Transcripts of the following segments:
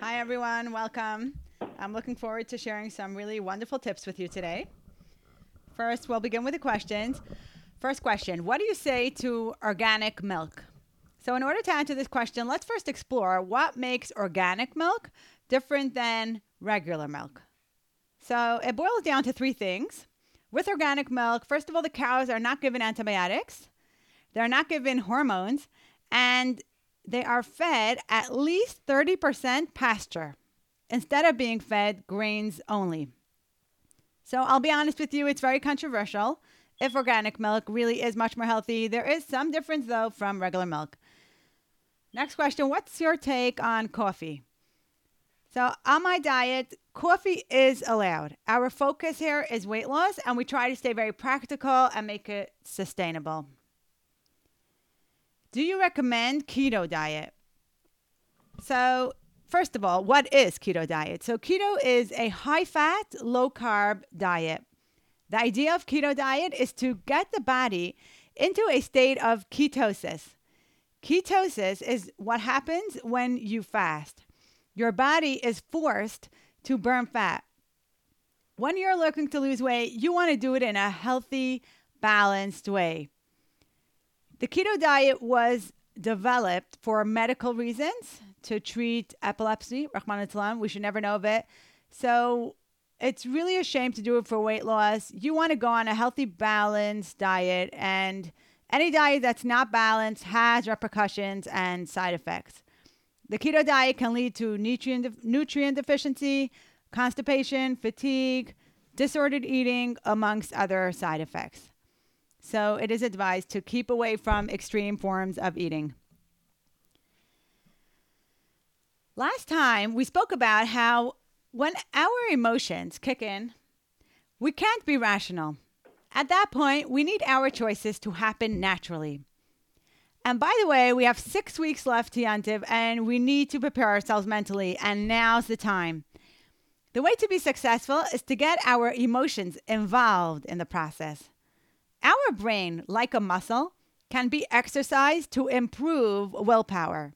Hi, everyone. Welcome. I'm looking forward to sharing some really wonderful tips with you today. First, we'll begin with the questions. First question What do you say to organic milk? So, in order to answer this question, let's first explore what makes organic milk different than regular milk. So, it boils down to three things. With organic milk, first of all, the cows are not given antibiotics, they're not given hormones, and they are fed at least 30% pasture instead of being fed grains only. So I'll be honest with you, it's very controversial. If organic milk really is much more healthy, there is some difference though from regular milk. Next question What's your take on coffee? So, on my diet, coffee is allowed. Our focus here is weight loss, and we try to stay very practical and make it sustainable. Do you recommend keto diet? So, first of all, what is keto diet? So, keto is a high fat, low carb diet. The idea of keto diet is to get the body into a state of ketosis. Ketosis is what happens when you fast. Your body is forced to burn fat. When you're looking to lose weight, you want to do it in a healthy, balanced way. The keto diet was developed for medical reasons to treat epilepsy, Rahman We should never know of it. So it's really a shame to do it for weight loss. You want to go on a healthy, balanced diet, and any diet that's not balanced has repercussions and side effects. The keto diet can lead to nutrient, nutrient deficiency, constipation, fatigue, disordered eating, amongst other side effects. So it is advised to keep away from extreme forms of eating. Last time we spoke about how when our emotions kick in, we can't be rational. At that point, we need our choices to happen naturally. And by the way, we have six weeks left to Yantiv, and we need to prepare ourselves mentally, and now's the time. The way to be successful is to get our emotions involved in the process. Our brain, like a muscle, can be exercised to improve willpower.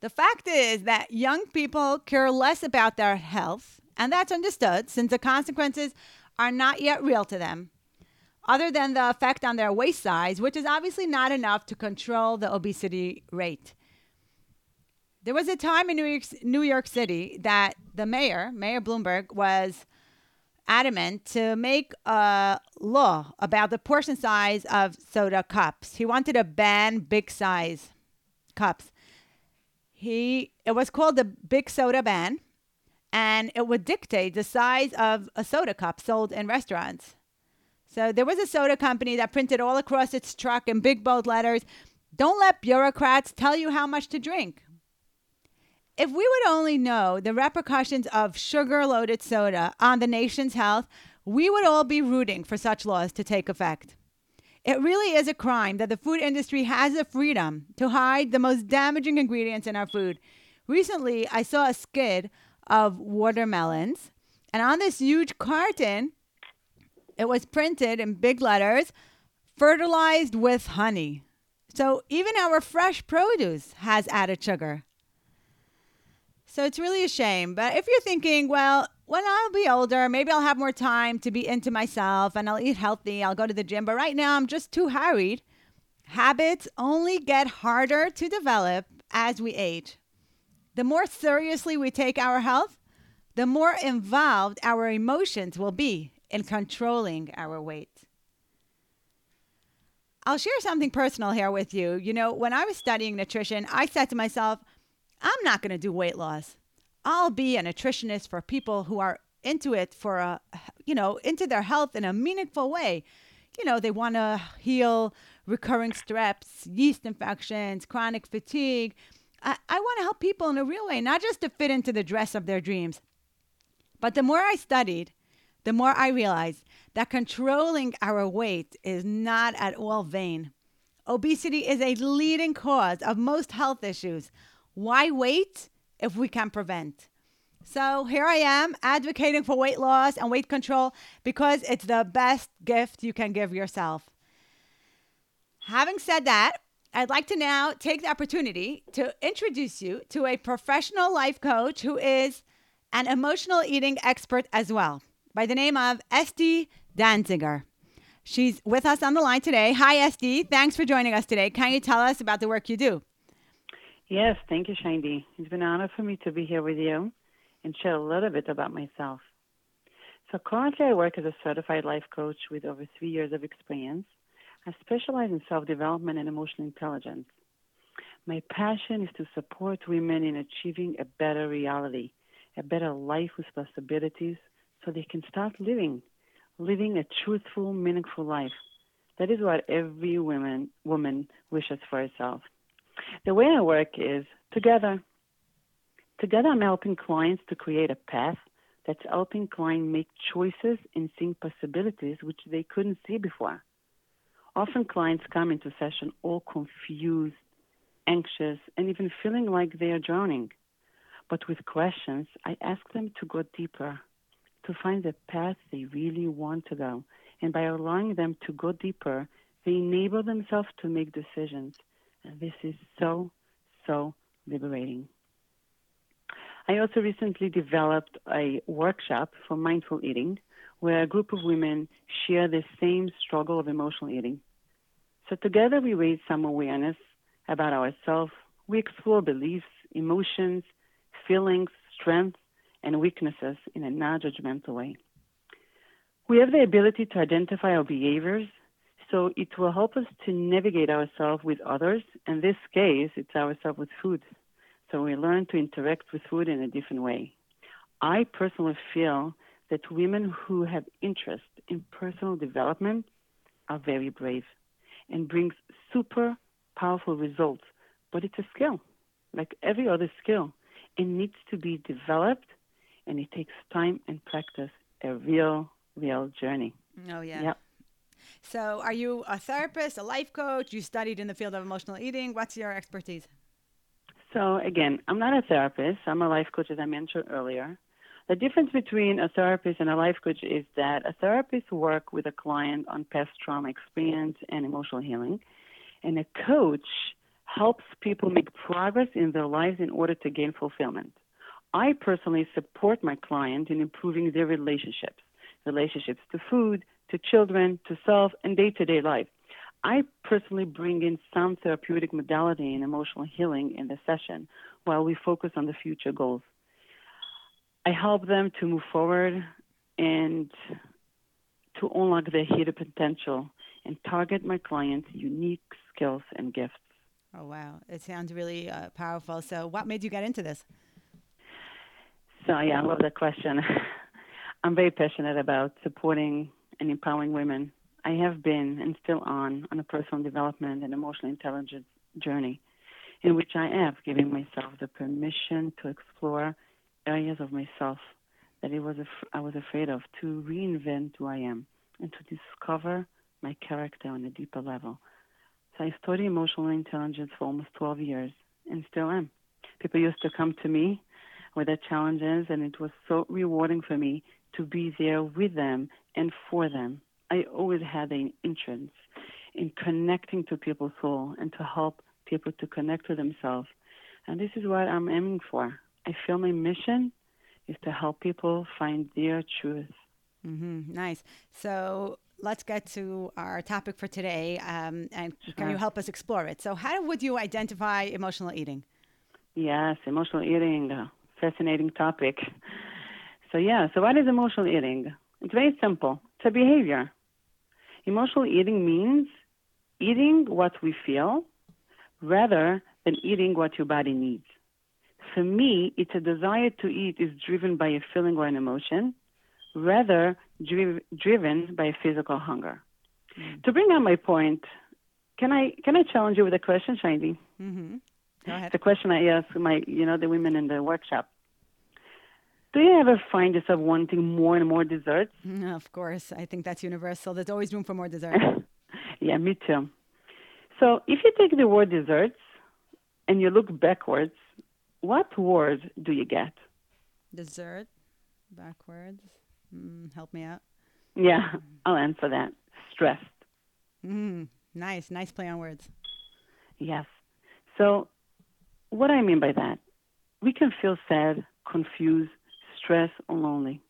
The fact is that young people care less about their health, and that's understood since the consequences are not yet real to them, other than the effect on their waist size, which is obviously not enough to control the obesity rate. There was a time in New York, New York City that the mayor, Mayor Bloomberg, was adamant to make a law about the portion size of soda cups. He wanted to ban big size cups. He it was called the Big Soda Ban, and it would dictate the size of a soda cup sold in restaurants. So there was a soda company that printed all across its truck in big bold letters, "Don't let bureaucrats tell you how much to drink." If we would only know the repercussions of sugar loaded soda on the nation's health, we would all be rooting for such laws to take effect. It really is a crime that the food industry has the freedom to hide the most damaging ingredients in our food. Recently, I saw a skid of watermelons, and on this huge carton, it was printed in big letters fertilized with honey. So even our fresh produce has added sugar. So it's really a shame. But if you're thinking, well, when I'll be older, maybe I'll have more time to be into myself and I'll eat healthy, I'll go to the gym. But right now, I'm just too hurried. Habits only get harder to develop as we age. The more seriously we take our health, the more involved our emotions will be in controlling our weight. I'll share something personal here with you. You know, when I was studying nutrition, I said to myself, I'm not going to do weight loss. I'll be a nutritionist for people who are into it for a, you know, into their health in a meaningful way. You know, they want to heal recurring streps, yeast infections, chronic fatigue. I, I want to help people in a real way, not just to fit into the dress of their dreams. But the more I studied, the more I realized that controlling our weight is not at all vain. Obesity is a leading cause of most health issues, why wait if we can prevent? So here I am advocating for weight loss and weight control because it's the best gift you can give yourself. Having said that, I'd like to now take the opportunity to introduce you to a professional life coach who is an emotional eating expert as well, by the name of Esty Danziger. She's with us on the line today. Hi, Esty. Thanks for joining us today. Can you tell us about the work you do? Yes, thank you, Shandy. It's been an honor for me to be here with you and share a little bit about myself. So, currently, I work as a certified life coach with over three years of experience. I specialize in self development and emotional intelligence. My passion is to support women in achieving a better reality, a better life with possibilities, so they can start living, living a truthful, meaningful life. That is what every woman, woman wishes for herself. The way I work is together. Together, I'm helping clients to create a path that's helping clients make choices and seeing possibilities which they couldn't see before. Often, clients come into session all confused, anxious, and even feeling like they are drowning. But with questions, I ask them to go deeper, to find the path they really want to go. And by allowing them to go deeper, they enable themselves to make decisions and this is so, so liberating. I also recently developed a workshop for mindful eating where a group of women share the same struggle of emotional eating. So together we raise some awareness about ourselves. We explore beliefs, emotions, feelings, strengths, and weaknesses in a non judgmental way. We have the ability to identify our behaviors so it will help us to navigate ourselves with others. In this case, it's ourselves with food. So we learn to interact with food in a different way. I personally feel that women who have interest in personal development are very brave and brings super powerful results. But it's a skill, like every other skill. It needs to be developed and it takes time and practice, a real, real journey. Oh, yeah. Yep. So, are you a therapist, a life coach? You studied in the field of emotional eating. What's your expertise? So, again, I'm not a therapist. I'm a life coach, as I mentioned earlier. The difference between a therapist and a life coach is that a therapist works with a client on past trauma experience and emotional healing, and a coach helps people make progress in their lives in order to gain fulfillment. I personally support my client in improving their relationships, relationships to food, to children, to self, and day to day life. I personally bring in some therapeutic modality and emotional healing in the session while we focus on the future goals. I help them to move forward and to unlock their hidden potential and target my clients' unique skills and gifts. Oh, wow. It sounds really uh, powerful. So, what made you get into this? So, yeah, I love that question. I'm very passionate about supporting and empowering women. I have been and still on on a personal development and emotional intelligence journey in which I have given myself the permission to explore areas of myself that it was af- I was afraid of, to reinvent who I am and to discover my character on a deeper level. So I studied emotional intelligence for almost 12 years and still am. People used to come to me with their challenges, and it was so rewarding for me to be there with them and for them. I always had an interest in connecting to people's soul and to help people to connect to themselves. And this is what I'm aiming for. I feel my mission is to help people find their truth. Mm-hmm. Nice. So let's get to our topic for today, um, and sure. can you help us explore it? So, how would you identify emotional eating? Yes, emotional eating, fascinating topic. So, yeah, so what is emotional eating? It's very simple. It's a behavior. Emotional eating means eating what we feel rather than eating what your body needs. For me, it's a desire to eat is driven by a feeling or an emotion rather dri- driven by a physical hunger. Mm. To bring out my point, can I can I challenge you with a question, Shandy? Mm-hmm. The question I ask my you know the women in the workshop. Do you ever find yourself wanting more and more desserts? Of course. I think that's universal. There's always room for more dessert. yeah, me too. So if you take the word desserts and you look backwards, what word do you get? Dessert, backwards. Mm, help me out. Yeah, I'll answer that. Stressed. Mm, nice, nice play on words. Yes. So, what do I mean by that, we can feel sad, confused, stressed, or lonely.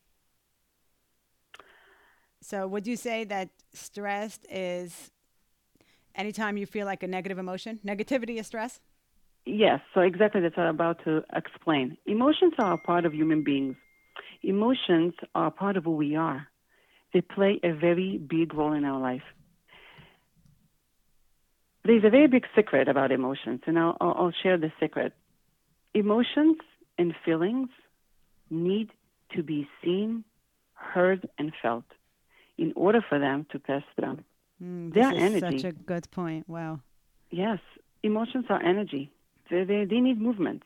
So, would you say that stressed is anytime you feel like a negative emotion? Negativity is stress? Yes. So, exactly that's what I'm about to explain. Emotions are a part of human beings, emotions are a part of who we are. They play a very big role in our life. There's a very big secret about emotions, and I'll, I'll share the secret. Emotions and feelings need to be seen, heard, and felt in order for them to pass through. Mm, They are is energy. such a good point. Wow. Yes, emotions are energy. They, they, they need movement.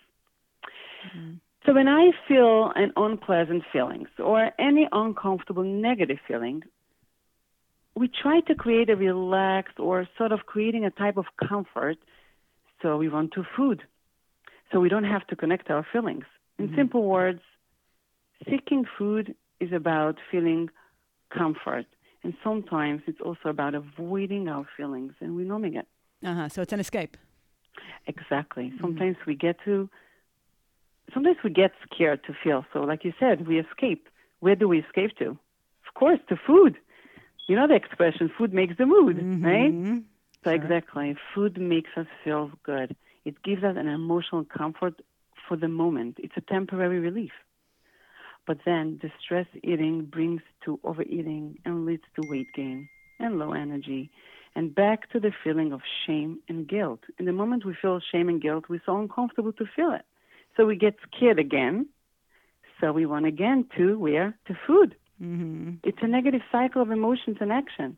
So when I feel an unpleasant feelings or any uncomfortable negative feeling, we try to create a relaxed or sort of creating a type of comfort. So we want to food. So we don't have to connect our feelings. In simple words, seeking food is about feeling comfort. And sometimes it's also about avoiding our feelings and we're numbing it. Uh huh. So it's an escape. Exactly. Sometimes we get to, sometimes we get scared to feel. So, like you said, we escape. Where do we escape to? Of course, to food. You know the expression, food makes the mood, right? Mhm. So, Sure. exactly. Food makes us feel good. It gives us an emotional comfort for the moment. It's a temporary relief. But then the stress eating brings to overeating and leads to weight gain and low energy and back to the feeling of shame and guilt. In the moment we feel shame and guilt, we're so uncomfortable to feel it. So we get scared again. So we want again to where? To food. Mhm. It's a negative cycle of emotions and action.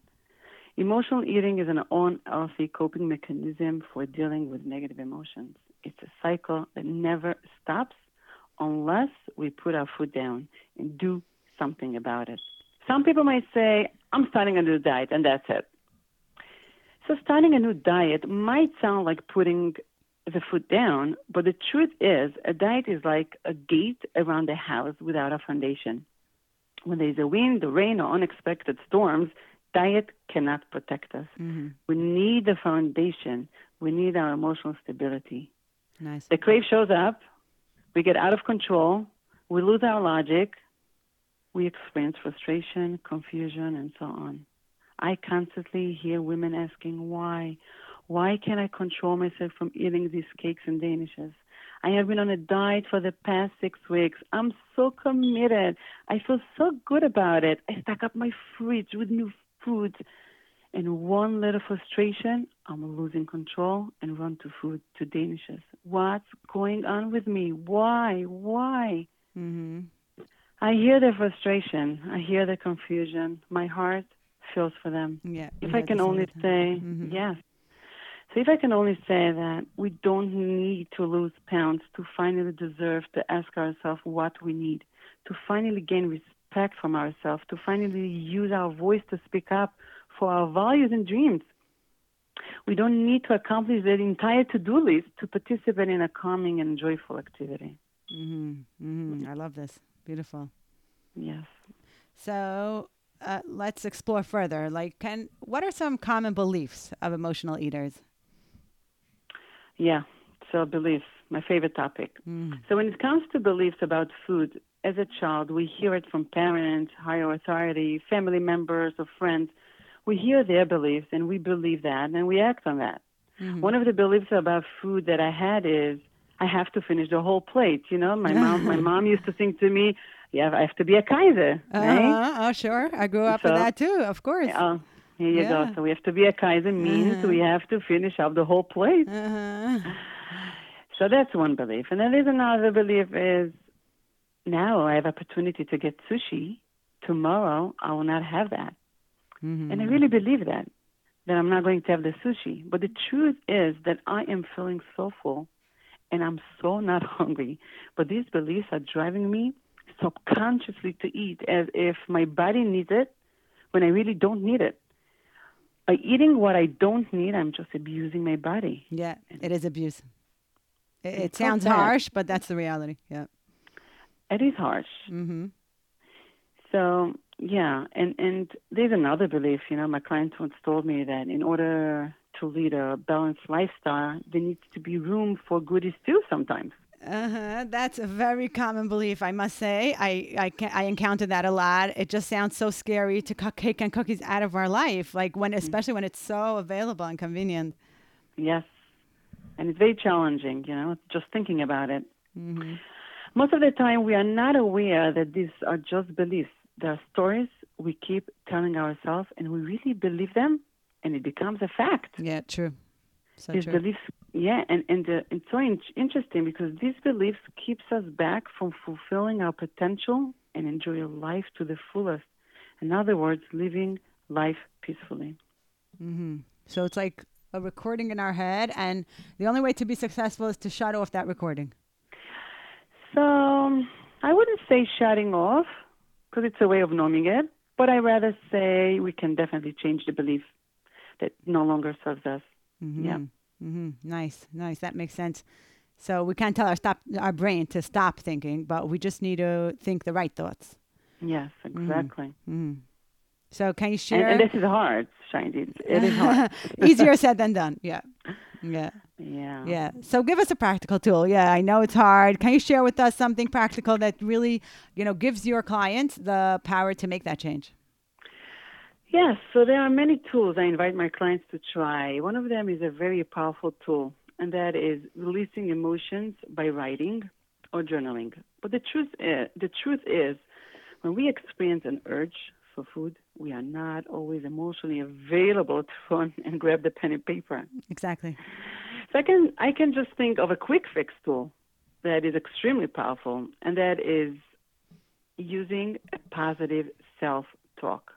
Emotional eating is an unhealthy coping mechanism for dealing with negative emotions. It's a cycle that never stops unless we put our foot down and do something about it. Some people might say, I'm starting a new diet, and that's it. So, starting a new diet might sound like putting the foot down, but the truth is, a diet is like a gate around a house without a foundation. When there's a wind, a rain, or unexpected storms, diet cannot protect us. Mhm. We need the foundation. We need our emotional stability. Nice. The crave shows up. We get out of control. We lose our logic. We experience frustration, confusion, and so on. I constantly hear women asking, why? Why can't I control myself from eating these cakes and danishes? I have been on a diet for the past six weeks. I'm so committed. I feel so good about it. I stock up my fridge with new foods. And one little frustration, I'm losing control and run to food, to danishes. What's going on with me? Why? Why? Mhm. I hear their frustration. I hear their confusion. My heart feels for them. Yeah. If I can only the say, Mhm. yes. So if I can only say that we don't need to lose pounds to finally deserve to ask ourselves what we need, to finally gain respect from ourselves, to finally use our voice to speak up for our values and dreams. We don't need to accomplish that entire to-do list to participate in a calming and joyful activity. Mhm. Mhm. I love this. Beautiful. Yes. So uh, let's explore further. Like, can what are some common beliefs of emotional eaters? Yeah. So beliefs, my favorite topic. Mm. So when it comes to beliefs about food, as a child, we hear it from parents, higher authority, family members, or friends. We hear their beliefs and we believe that and we act on that. Mhm. One of the beliefs about food that I had is I have to finish the whole plate. You know, my mom, my mom used to think to me, "Yeah, I have to be a Kaiser, right?" Uh-huh. Oh, sure. I grew up with that too. Of course. Oh, here you Yeah. go. So we have to be a Kaiser means Uh-huh. we have to finish up the whole plate. Uh-huh. So that's one belief. And then there's another belief is now I have opportunity to get sushi. Tomorrow I will not have that. Mhm. And I really believe that, that I'm not going to have the sushi. But the truth is that I am feeling so full and I'm so not hungry. But these beliefs are driving me subconsciously to eat as if my body needs it when I really don't need it. By eating what I don't need, I'm just abusing my body. Yeah, it is abuse. It, it sounds harsh, but that's the reality. Yeah. It is harsh. Mm-hmm. So yeah, and and there's another belief. You know, my client once told me that in order to lead a balanced lifestyle, there needs to be room for goodies too sometimes. Uh-huh. That's a very common belief, I must say. I I, can, I encounter that a lot. It just sounds so scary to cut cake and cookies out of our life, like when, especially when it's so available and convenient. Yes, and it's very challenging, you know, just thinking about it. Mm-hmm. Most of the time, we are not aware that these are just beliefs. They are stories we keep telling ourselves, and we really believe them, and it becomes a fact. Yeah, true. So these true. beliefs, yeah, and and uh, it's so in- interesting because these beliefs keeps us back from fulfilling our potential and enjoy life to the fullest. In other words, living life peacefully. Mm-hmm. So it's like a recording in our head, and the only way to be successful is to shut off that recording. So I wouldn't say shutting off because it's a way of numbing it, but I rather say we can definitely change the belief that no longer serves us. Mm-hmm. Yeah. Mm-hmm. Nice, nice. That makes sense. So we can't tell our stop our brain to stop thinking, but we just need to think the right thoughts. Yes, exactly. Mm-hmm. So can you share? and this is hard, Shindy. It's- It is hard. Easier said than done. Yeah. Yeah. yeah. Yeah. So give us a practical tool. Yeah, I know it's hard. Can you share with us something practical that really, you know, gives your clients the power to make that change? Yes, so there are many tools I invite my clients to try. One of them is a very powerful tool, and that is releasing emotions by writing or journaling. But the truth is, the truth is, when we experience an urge for food, we are not always emotionally available to run and grab the pen and paper. Exactly. So I can I can just think of a quick fix tool that is extremely powerful, and that is using a positive self talk.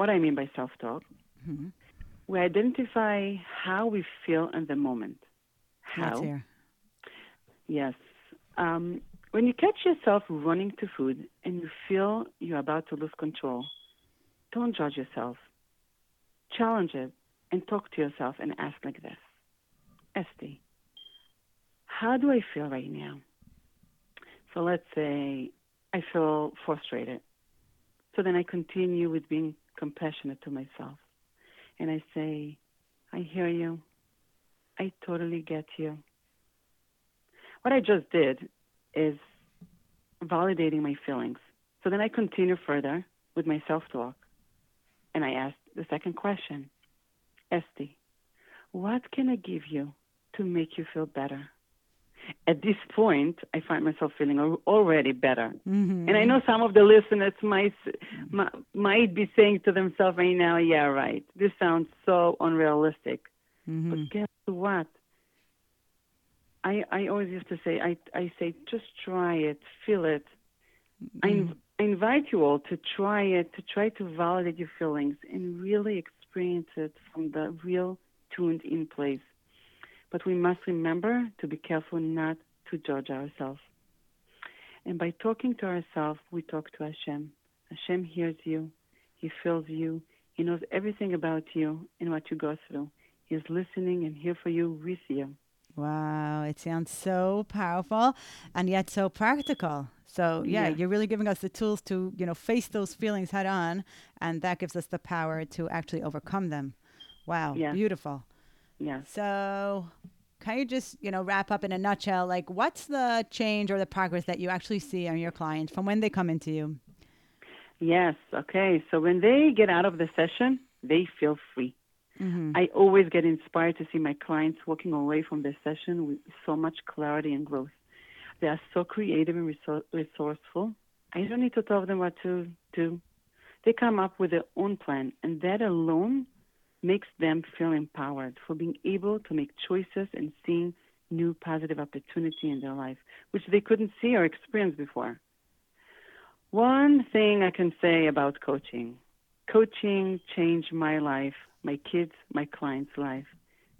What I mean by self talk, Mm-hmm. we identify how we feel in the moment. How? Yes. Um, when you catch yourself running to food and you feel you're about to lose control, don't judge yourself. Challenge it and talk to yourself and ask like this Esty, how do I feel right now? So let's say I feel frustrated. So then I continue with being compassionate to myself. And I say, I hear you. I totally get you. What I just did is validating my feelings. So then I continue further with my self talk. And I ask the second question Esty, what can I give you to make you feel better? At this point, I find myself feeling already better. Mm-hmm. And I know some of the listeners might, might be saying to themselves right now, "Yeah, right. This sounds so unrealistic." Mm-hmm. But guess what? I I always used to say I I say just try it, feel it. I, inv- I invite you all to try it, to try to validate your feelings and really experience it from the real tuned in place. But we must remember to be careful not to judge ourselves. And by talking to ourselves, we talk to Hashem. Hashem hears you, He feels you, He knows everything about you and what you go through. He is listening and here for you with you. Wow, it sounds so powerful and yet so practical. So yeah, Yeah. you're really giving us the tools to, you know, face those feelings head on and that gives us the power to actually overcome them. Wow, Yeah. beautiful. Yes. So can you just, you know, wrap up in a nutshell like what's the change or the progress that you actually see on your clients from when they come into you? Yes. Okay. So when they get out of the session, they feel free. Mhm. I always get inspired to see my clients walking away from the session with so much clarity and growth. They are so creative and resourceful. I don't need to tell them what to do. They come up with their own plan, and that alone makes them feel empowered for being able to make choices and seeing new positive opportunity in their life, which they couldn't see or experience before. One thing I can say about coaching coaching changed my life, my kids, my clients' life.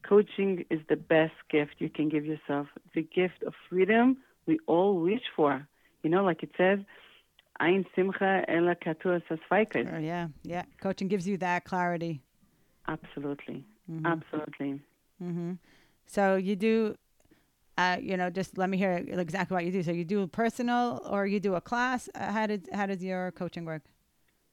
Coaching is the best gift you can give yourself. The gift of freedom we all wish for. You know, like it says, Ein simcha k'hataras hasfeikos. Yeah, yeah. Coaching gives you that clarity. Absolutely. Mhm. Absolutely. hmm So you do, uh, you know, just let me hear exactly what you do. So you do personal or you do a class. Uh, how did how does your coaching work?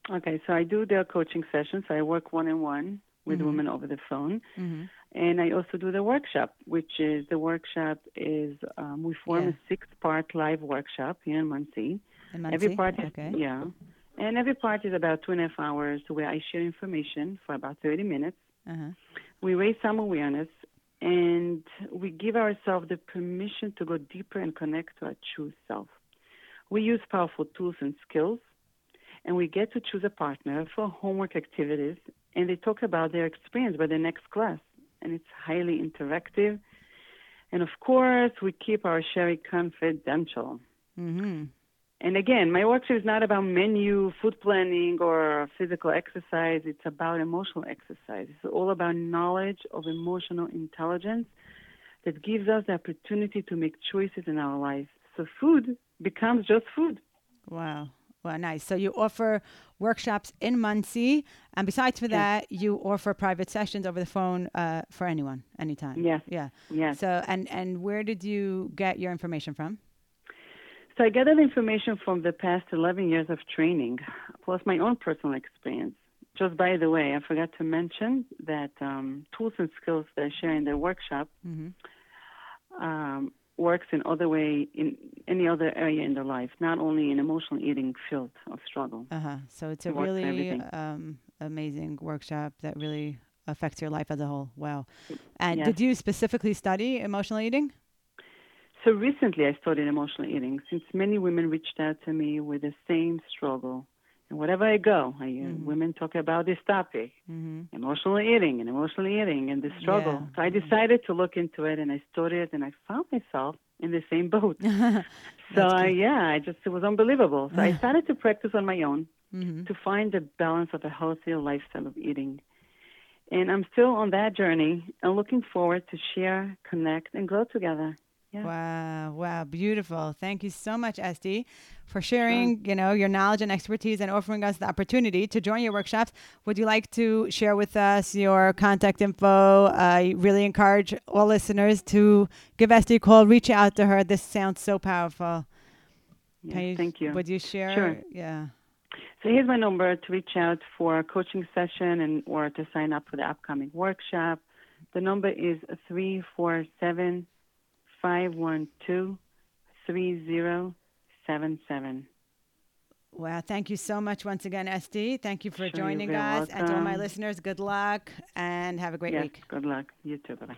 Okay, so I do their coaching sessions. I work one on one with Mhm. women over the phone. Mm-hmm. And I also do the workshop, which is the workshop is um, we form Yeah. a six-part live workshop here in Monsey. In Every Monsey? part is Okay. yeah, and every part is about two and a half hours where I share information for about 30 minutes. Uh-huh. We raise some awareness and we give ourselves the permission to go deeper and connect to our true self. We use powerful tools and skills, and we get to choose a partner for homework activities, and they talk about their experience by the next class, and it's highly interactive. And of course, we keep our sharing confidential. Mm-hmm. And again, my workshop is not about menu, food planning, or physical exercise. It's about emotional exercise. It's all about knowledge of emotional intelligence that gives us the opportunity to make choices in our life. So food becomes just food. Wow. Well, nice. So you offer workshops in Monsey, and besides for that, you offer private sessions over the phone uh, for anyone, anytime. Yes. Yeah. Yeah. So, and and where did you get your information from? So I gathered information from the past 11 years of training, plus my own personal experience. Just by the way, I forgot to mention that um, tools and skills that I share in the workshop Mm-hmm. um, works in other way in any other area in their life, not only in emotional eating field of struggle. Uh huh. So it's a It really um, amazing workshop that really affects your life as a whole. Wow. And Yes. did you specifically study emotional eating? So recently, I studied emotional eating since many women reached out to me with the same struggle. And wherever I go, I Mhm. women talk about this topic, Mm-hmm. emotional eating and emotional eating and the struggle. Yeah. So I decided to look into it and I studied and I found myself in the same boat. So I, yeah, I just, it was unbelievable. So I started to practice on my own mm-hmm. to find the balance of a healthier lifestyle of eating. And I'm still on that journey and looking forward to share, connect, and grow together. Yeah. Wow, wow, beautiful. Thank you so much, Esty, for sharing, you know, your knowledge and expertise and offering us the opportunity to join your workshops. Would you like to share with us your contact info? I really encourage all listeners to give Esty a call, reach out to her. This sounds so powerful. Yes, Can thank you. Would you share? Sure. Yeah. So here's my number to reach out for a coaching session and or to sign up for the upcoming workshop. The number is 347 512 3077. Wow. Thank you so much once again, Esty. Thank you for Sure, joining us. And to all my listeners, good luck and have a great Yes, week. good luck. You too. Bye-bye.